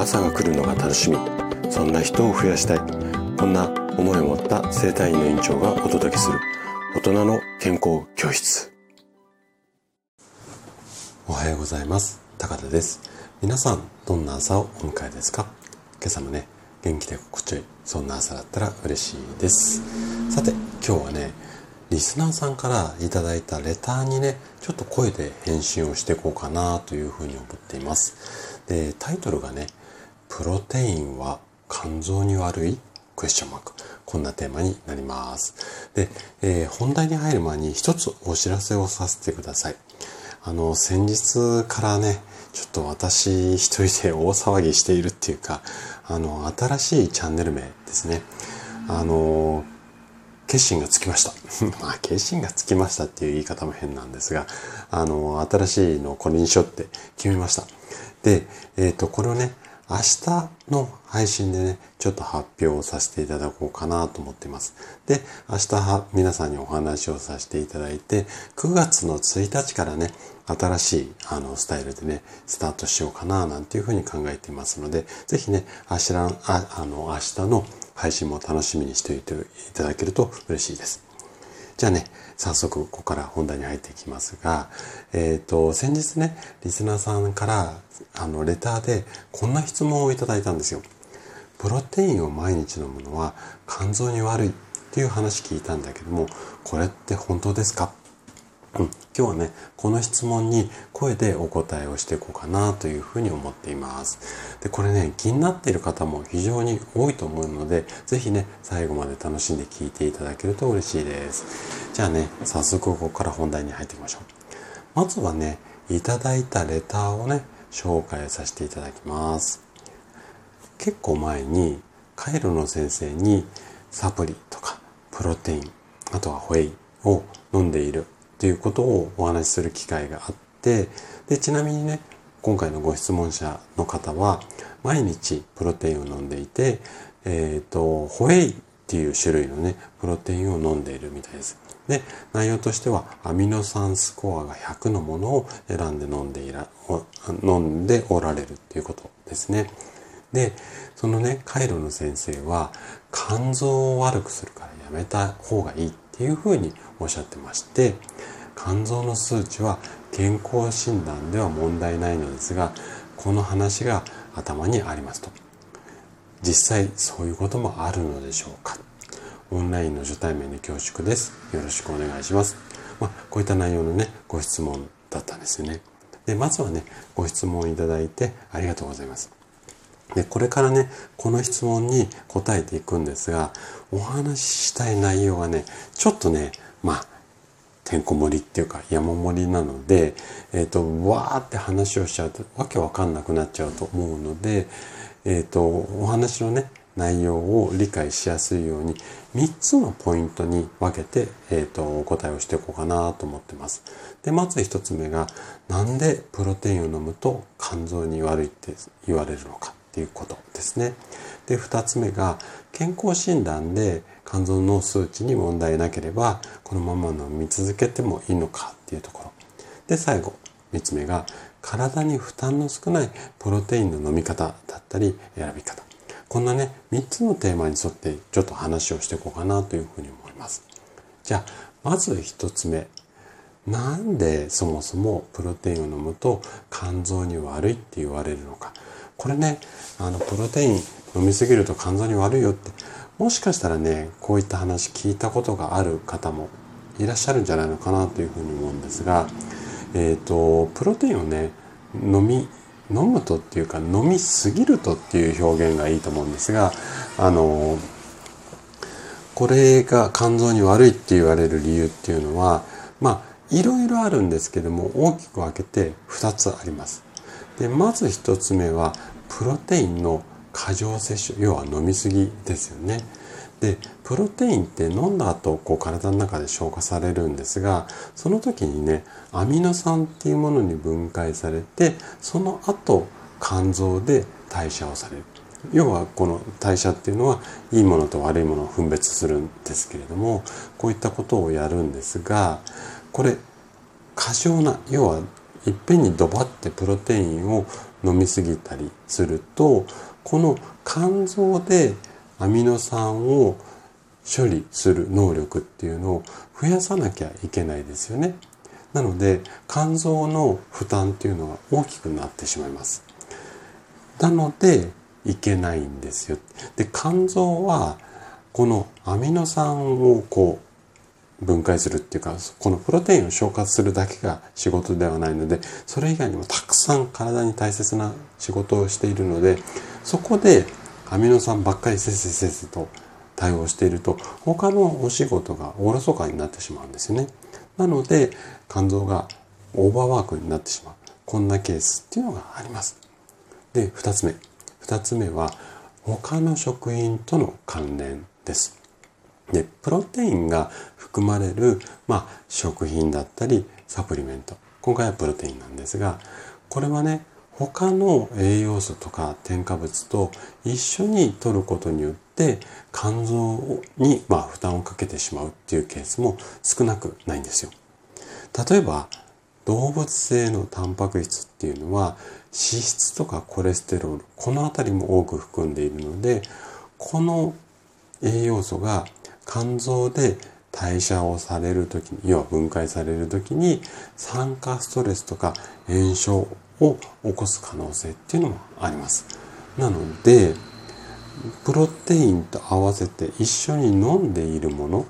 朝が来るのが楽しみ。そんな人を増やしたい。こんな思いを持った生体院の院長がお届けする。大人の健康教室。おはようございます。高田です。皆さんどんな朝をお迎えですか？今朝もね元気で心地よいそんな朝だったら嬉しいです。さて今日はねリスナーさんからいただいたレターにねちょっと声で返信をしていこうかなというふうに思っています。でタイトルがねプロテインは肝臓に悪い？クエスチョンマーク。こんなテーマになります。で、えー、本題に入る前に一つお知らせをさせてください。あの、先日からね、ちょっと私一人で大騒ぎしているっていうか、あの、新しいチャンネル名ですね。あの、決心がつきました。まあ、決心がつきましたっていう言い方も変なんですが、あの、新しいのをこれにしようって決めました。で、えっ、ー、と、これをね、明日の配信でね、ちょっと発表をさせていただこうかなと思っています。で、明日は皆さんにお話をさせていただいて、9月の1日からね、新しいあのスタイルでね、スタートしようかななんていうふうに考えていますので、ぜひね、明日ああの明日の配信も楽しみにしておいていただけると嬉しいです。じゃあね、早速ここから本題に入っていきますが、えっ、ー、と、先日ね、リスナーさんから、あの、レターでこんな質問をいただいたんですよ。プロテインを毎日飲むのは肝臓に悪いっていう話聞いたんだけども、これって本当ですか？うん、今日はね、この質問に声でお答えをしていこうかなというふうに思っています。で、これね、気になっている方も非常に多いと思うので、ぜひね、最後まで楽しんで聞いていただけると嬉しいです。じゃあね、早速ここから本題に入っていきましょう。まずはね、いただいたレターをね、紹介させていただきます。結構前に、カイロの先生にサプリとかプロテイン、あとはホエイを飲んでいるっていうことをお話しする機会があって、で、ちなみにね、今回のご質問者の方は、毎日プロテインを飲んでいて、えっ、ー、と、ホエイっていう種類のね、プロテインを飲んでいるみたいです。で、内容としては、アミノ酸スコアが100のものを選んで飲んでいら、飲んでおられるっていうことですね。で、そのね、カイロの先生は、肝臓を悪くするからやめた方がいいっていうふうにおっしゃってまして、肝臓の数値は健康診断では問題ないのですがこの話が頭にありますと。実際そういうこともあるのでしょうか。オンラインの初対面で恐縮です。よろしくお願いします、まあ、こういった内容のねご質問だったんですよね。でまずはねご質問いただいてありがとうございます。で、これからね、この質問に答えていくんですが、お話ししたい内容はね、ちょっとね、まあ、てんこ盛りっていうか山盛りなので、えっ、ー、と、わーって話をしちゃうとわけわかんなくなっちゃうと思うので、えっ、ー、と、お話のね、内容を理解しやすいように3つのポイントに分けて、えっ、ー、と、お答えをしていこうかなと思ってます。で、まず1つ目が、なんでプロテインを飲むと肝臓に悪いって言われるのかっていうことですね。で、2つ目が、健康診断で肝臓の数値に問題なければ、このまま飲み続けてもいいのかっていうところ。で、最後、3つ目が、体に負担の少ないプロテインの飲み方だったり選び方。こんなね、3つのテーマに沿ってちょっと話をしていこうかなというふうに思います。じゃあ、まず1つ目。なんでそもそもプロテインを飲むと肝臓に悪いって言われるのか。これね、あの、プロテイン飲みすぎると肝臓に悪いよってもしかしたらねこういった話聞いたことがある方もいらっしゃるんじゃないのかなというふうに思うんですが、えっ、ー、とプロテインをね飲み飲むとっていうか飲みすぎるとっていう表現がいいと思うんですがあのこれが肝臓に悪いって言われる理由っていうのはまあいろいろあるんですけども大きく分けて2つあります。でまず1つ目はプロテインの過剰摂取要は飲みすぎですよね。でプロテインって飲んだ後こう体の中で消化されるんですがその時にねアミノ酸っていうものに分解されてその後肝臓で代謝をされる要はこの代謝っていうのはいいものと悪いものを分別するんですけれどもこういったことをやるんですがこれ過剰な要はいっぺんにドバってプロテインを飲みすぎたりするとこの肝臓でアミノ酸を処理する能力っていうのを増やさなきゃいけないですよね。なので肝臓の負担っていうのは大きくなってしまいます。なのでいけないんですよ。で肝臓はこのアミノ酸をこう分解するっていうかこのプロテインを消化するだけが仕事ではないのでそれ以外にもたくさん体に大切な仕事をしているのでそこでアミノ酸ばっかりせっせせっせと対応していると他のお仕事がおろそかになってしまうんですよね。なので肝臓がオーバーワークになってしまうこんなケースっていうのがあります。で2つ目2つ目は他の食品との関連です。でプロテインが含まれる、まあ、食品だったりサプリメント今回はプロテインなんですがこれはね他の栄養素とか添加物と一緒に摂ることによって肝臓にま負担をかけてしまうっていうケースも少なくないんですよ。例えば動物性のタンパク質っていうのは脂質とかコレステロールこの辺りも多く含んでいるのでこの栄養素が肝臓で代謝をされる時に要は分解される時に酸化ストレスとか炎症を起こす可能性っていうのもあります。なのでプロテインと合わせて一緒に飲んでいるもの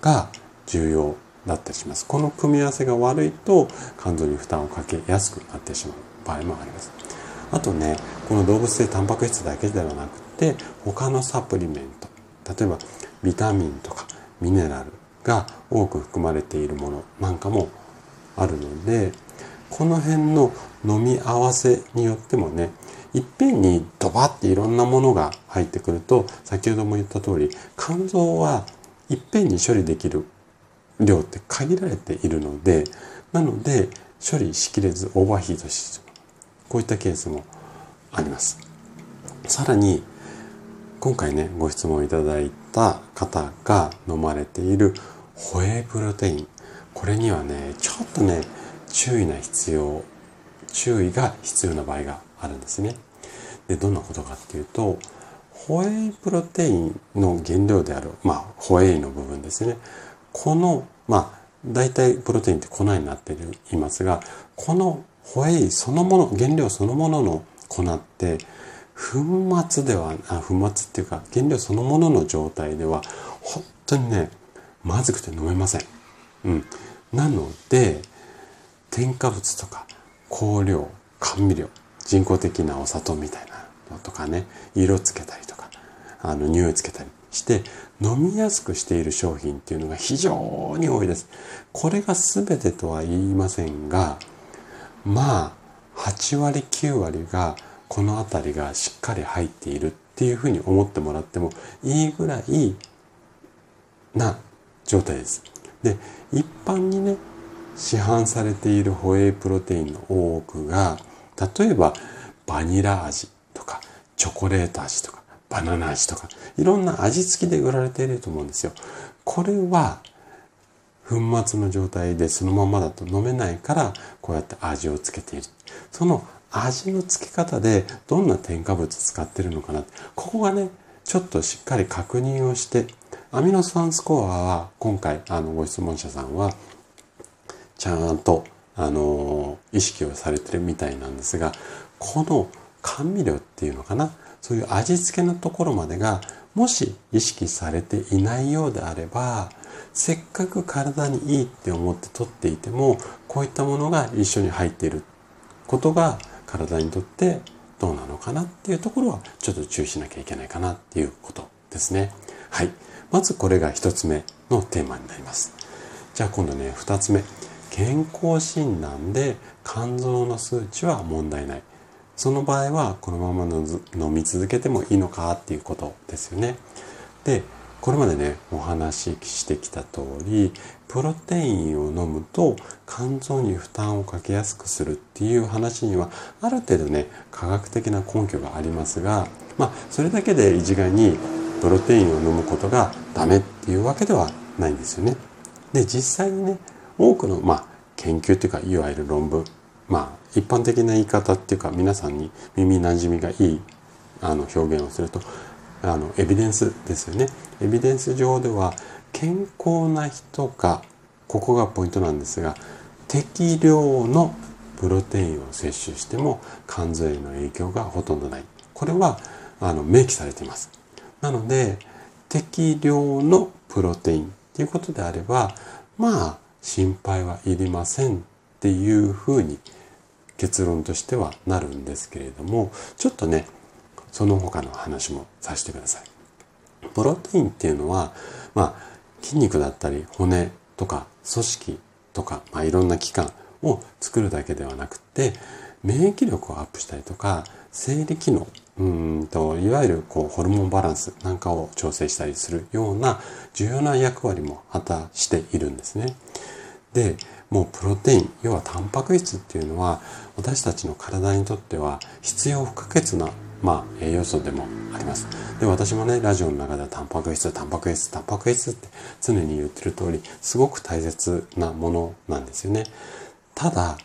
が重要だったりします。この組み合わせが悪いと肝臓に負担をかけやすくなってしまう場合もあります。あとね、この動物性タンパク質だけではなくて他のサプリメント、例えばビタミンとかミネラルが多く含まれているものなんかもあるので、この辺の飲み合わせによってもね、いっぺんにドバッていろんなものが入ってくると、先ほども言った通り、肝臓はいっぺんに処理できる量って限られているので、なので処理しきれずオーバーヒートして。こういったケースもあります。さらに、今回ね、ご質問いただいた方が飲まれているホエイプロテイン。これにはね、ちょっとね、注意が必要、注意が必要な場合があるんですね。で、どんなことかっていうと、ホエイプロテインの原料である、まあ、ホエイの部分ですね。この、まあ、大体プロテインって粉になっていますが、このホエイそのもの、原料そのものの粉って、粉末では、あ粉末っていうか、原料そのものの状態では、本当にね、まずくて飲めません。うん。なので、添加物とか香料、甘味料、人工的なお砂糖みたいなのとかね、色つけたりとか、あの、匂いつけたりして飲みやすくしている商品っていうのが非常に多いです。これが全てとは言いませんが、まあ、8割9割がこの辺りがしっかり入っているっていうふうに思ってもらってもいいぐらいな状態です。で、一般にね、市販されているホエイプロテインの多くが、例えばバニラ味とかチョコレート味とかバナナ味とかいろんな味付きで売られていると思うんですよ。これは粉末の状態でそのままだと飲めないからこうやって味をつけている。その味の付け方でどんな添加物使ってるのかな。ここがね、ちょっとしっかり確認をして、アミノ酸スコアは今回あのご質問者さんはちゃんとあの意識をされてるみたいなんですが、この甘味料っていうのかな。そういう味付けのところまでがもし意識されていないようであればせっかく体にいいって思って取っていてもこういったものが一緒に入っていることが体にとってどうなのかなっていうところはちょっと注意しなきゃいけないかなっていうことですね。はい。まずこれが一つ目のテーマになります。じゃあ今度ね、二つ目。健康診断で肝臓の数値は問題ない。その場合はこのまま飲み続けてもいいのかっていうことですよね。で、これまでね、お話ししてきた通り、プロテインを飲むと肝臓に負担をかけやすくするっていう話には、ある程度ね、科学的な根拠がありますが、まあ、それだけで一概にプロテインを飲むことがダメっていうわけではないんですよね。で、実際にね、多くの、まあ、研究っていうか、いわゆる論文まあ一般的な言い方っていうか皆さんに耳なじみがいいあの表現をするとあのエビデンスですよね。エビデンス上では健康な人がここがポイントなんですが適量のプロテインを摂取しても肝臓への影響がほとんどない。これはあの明記されています。なので適量のプロテインっていうことであればまあ心配はいりませんっていうふうに結論としてはなるんですけれどもちょっとねその他の話もさせてくださいプロテインっていうのはまあ筋肉だったり骨とか組織とか、まあ、いろんな器官を作るだけではなくて免疫力をアップしたりとか生理機能うんといわゆるこうホルモンバランスなんかを調整したりするような重要な役割も果たしているんですね。でもうプロテイン要はタンパク質っていうのは私たちの体にとっては必要不可欠な、まあ、栄養素でもあります。で私もねラジオの中ではタンパク質タンパク質タンパク質って常に言ってる通りすごく大切なものなんですよね。ただ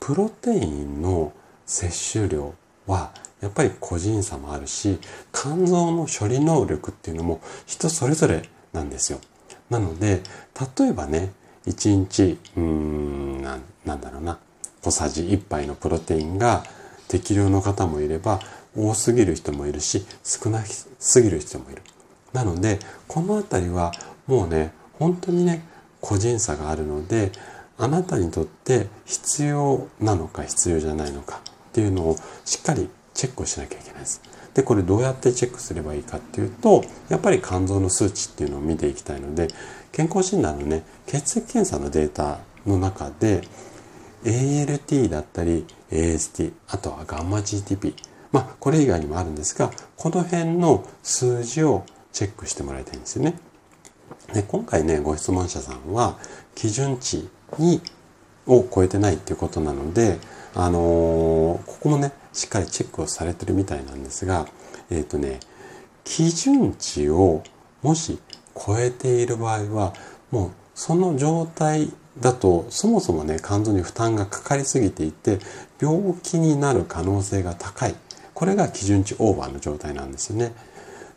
プロテインの摂取量はやっぱり個人差もあるし肝臓の処理能力っていうのも人それぞれなんですよ。なので例えばね1日うーんななんだろうな小さじ1杯のプロテインが適量の方もいれば多すぎる人もいるし少なすぎる人もいる。なのでこの辺りはもうね本当にね個人差があるのであなたにとって必要なのか必要じゃないのかっていうのをしっかりチェックをしなきゃいけないです。で、これどうやってチェックすればいいかっていうと、やっぱり肝臓の数値っていうのを見ていきたいので、健康診断のね、血液検査のデータの中で、ALT だったり AST、あとはガンマ GTP、まあ、これ以外にもあるんですが、この辺の数字をチェックしてもらいたいんですよね。で今回ね、ご質問者さんは、基準値にを超えてないっていうことなので、あのー、ここもね、しっかりチェックをされてるみたいなんですが、えっ、ー、とね、基準値をもし超えている場合は、もうその状態だとそもそもね肝臓に負担がかかりすぎていて病気になる可能性が高いこれが基準値オーバーの状態なんですよね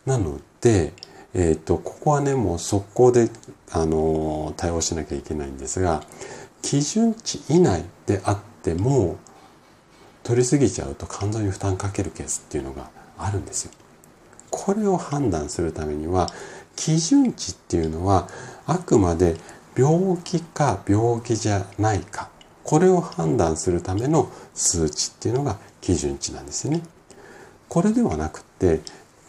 なので、えーと、とここはねもう速攻で、あのー、対応しなきゃいけないんですが基準値以内であっても取りすぎちゃうと肝臓に負担かけるケースっていうのがあるんですよ。これを判断するためには基準値っていうのはあくまで病気か病気じゃないかこれを判断するための数値っていうのが基準値なんですよね。これではなくて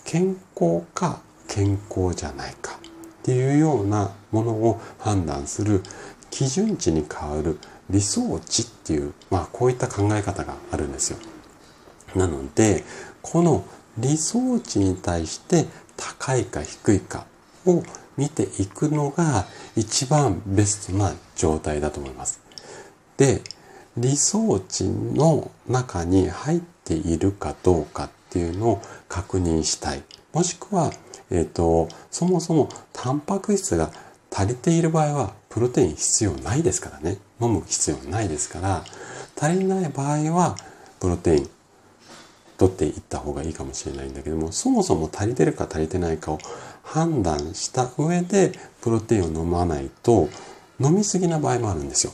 健康か健康じゃないかっていうようなものを判断する基準値に変わる理想値っていう、まあ、こういった考え方があるんですよ。なのでこの理想値に対して高いか低いかを見ていくのが一番ベストな状態だと思います。で理想値の中に入っているかどうかっていうのを確認したい。もしくは、えっ、ー、と、そもそもタンパク質が足りている場合はプロテイン必要ないですからね。飲む必要ないですから、足りない場合はプロテイン取っていった方がいいかもしれないんだけども、そもそも足りてるか足りてないかを判断した上でプロテインを飲まないと飲みすぎな場合もあるんですよ。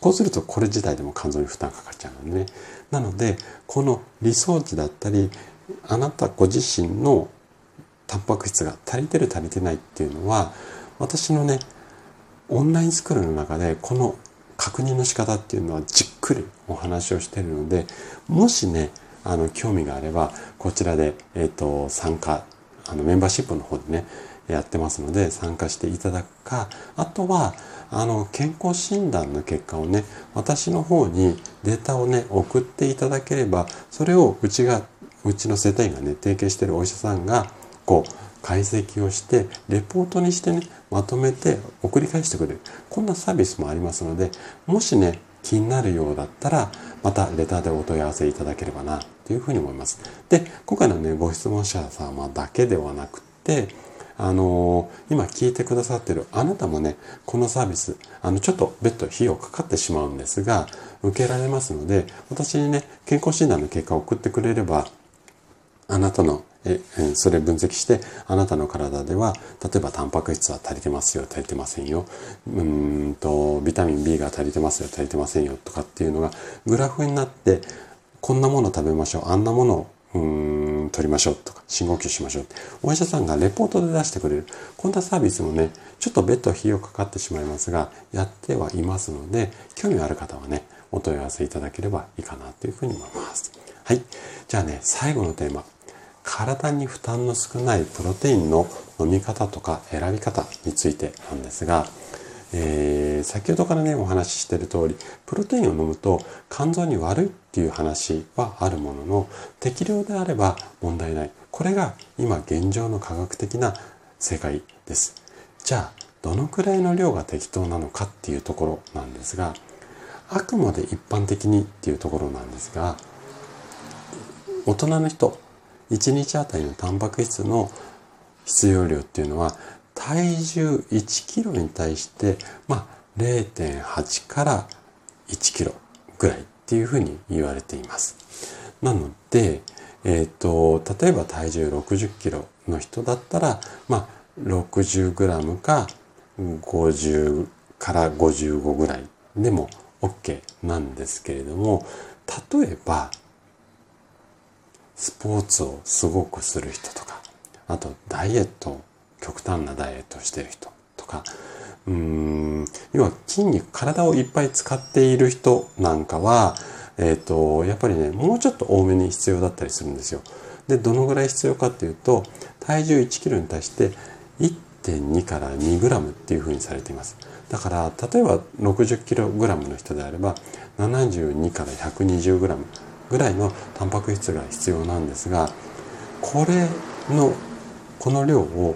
こうするとこれ自体でも肝臓に負担かかっちゃうのでね。なので、この理想値だったり、あなたご自身のタンパク質が足りてる足りてないっていうのは、私のね、オンラインスクールの中でこの確認の仕方っていうのはじっくりお話をしているので、もしね、あの、興味があれば、こちらで、えっ、ー、と、参加、あの、メンバーシップの方でね、やってますので、参加していただくか、あとは、あの、健康診断の結果をね、私の方にデータをね、送っていただければ、それをうちが、うちの生体院がね、提携しているお医者さんが、こう、解析をして、レポートにしてね、まとめて送り返してくれる。こんなサービスもありますので、もしね、気になるようだったら、またレターでお問い合わせいただければな、というふうに思います。で、今回のね、ご質問者様だけではなくて、あのー、今聞いてくださってるあなたもね、このサービス、あの、ちょっと別途費用かかってしまうんですが、受けられますので、私にね、健康診断の結果を送ってくれれば、あなたのえそれ分析してあなたの体では例えばタンパク質は足りてますよ足りてませんようんとビタミン B が足りてますよ足りてませんよとかっていうのがグラフになってこんなもの食べましょうあんなものをうん取りましょうとか深呼吸しましょう。お医者さんがレポートで出してくれる。こんなサービスもねちょっと別途費用かかってしまいますがやってはいますので興味ある方はねお問い合わせいただければいいかなというふうに思います。はい。じゃあね最後のテーマ。体に負担の少ないプロテインの飲み方とか選び方についてなんですが、えー、先ほどからねお話ししてる通りプロテインを飲むと肝臓に悪いっていう話はあるものの適量であれば問題ない。これが今現状の科学的な正解です。じゃあどのくらいの量が適当なのかっていうところなんですがあくまで一般的にっていうところなんですが大人の人1日あたりのタンパク質の必要量っていうのは体重1キロに対してまあ0.8から1キロぐらいっていうふうに言われています。なので、えっ、ー、と、例えば体重60キロの人だったら、まあ、60グラムか50から55ぐらいでも OK なんですけれども、例えば、スポーツをすごくする人とか、あとダイエットを、極端なダイエットをしてる人とか、うーん、要は筋肉、体をいっぱい使っている人なんかは、えっ、ー、と、やっぱりね、もうちょっと多めに必要だったりするんですよ。で、どのぐらい必要かっていうと、体重1キロに対して1.2から2グラムっていうふうにされています。だから、例えば60キログラムの人であれば、72から120グラムぐらいのタンパク質が必要なんですがこれのこの量を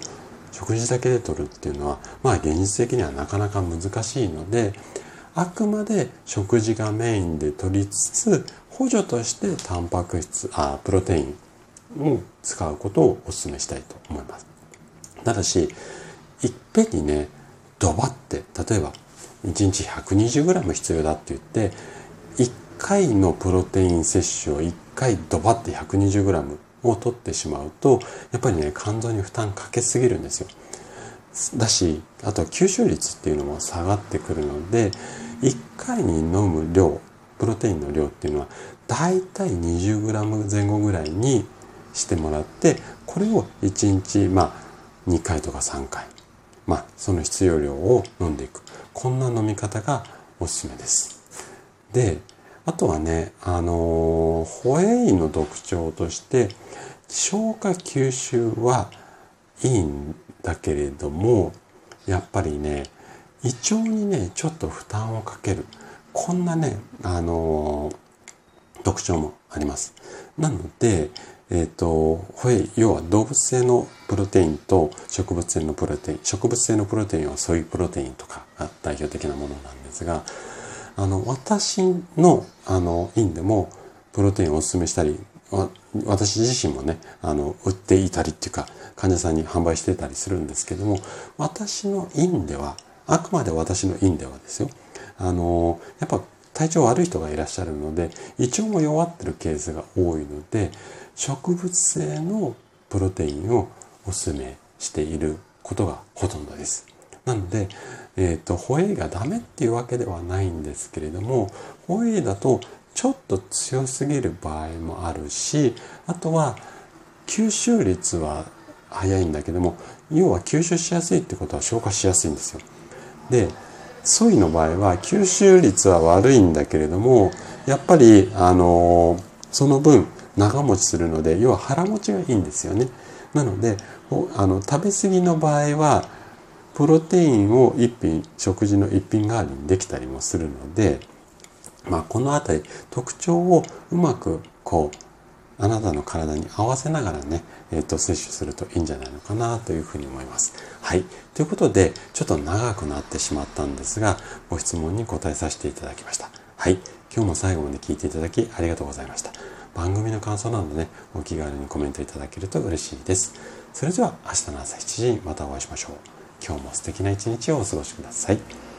食事だけで取るっていうのはまあ現実的にはなかなか難しいのであくまで食事がメインで取りつつ補助としてタンパク質あプロテインを使うことをお勧めしたいと思います。ただしいっぺんにねドバって例えば1日 120g 必要だって言って1回のプロテイン摂取を1回ドバって 120g を取ってしまうとやっぱりね肝臓に負担かけすぎるんですよ。だしあとは吸収率っていうのも下がってくるので1回に飲む量プロテインの量っていうのはだいたい 20g 前後ぐらいにしてもらってこれを1日まあ2回とか3回まあその必要量を飲んでいくこんな飲み方がおすすめです。であとはね、あのホエイの特徴として、消化吸収はいいんだけれども、やっぱりね、胃腸にね、ちょっと負担をかける。こんなね、あの特徴もあります。なので、えっ、ー、と、ホエ、要は動物性のプロテインと植物性のプロテイン、植物性のプロテインはソイプロテインとかが代表的なものなんですが、あの、私の、あの、院でも、プロテインをお勧めしたり、私自身もね、あの、売っていたりっていうか、患者さんに販売してたりするんですけども、私の院では、あくまで私の院ではですよ、あの、やっぱ体調悪い人がいらっしゃるので、胃腸も弱ってるケースが多いので、植物性のプロテインをお勧めしていることがほとんどです。なので、えっ、ー、と、ホエイがダメっていうわけではないんですけれども、ホエイだとちょっと強すぎる場合もあるし、あとは吸収率は早いんだけども、要は吸収しやすいってことは消化しやすいんですよ。で、ソイの場合は吸収率は悪いんだけれども、やっぱり、あのその分長持ちするので、要は腹持ちがいいんですよね。なので、あの食べ過ぎの場合は、プロテインを一品食事の一品代わりにできたりもするので、まあ、この辺り特徴をうまくこうあなたの体に合わせながらね、えっ、ー、と、摂取するといいんじゃないのかなというふうに思います。はい。ということで、ちょっと長くなってしまったんですが、ご質問に答えさせていただきました。はい。今日も最後まで聞いていただきありがとうございました。番組の感想などね、お気軽にコメントいただけると嬉しいです。それでは明日の朝7時にまたお会いしましょう。今日も素敵な一日をお過ごしください。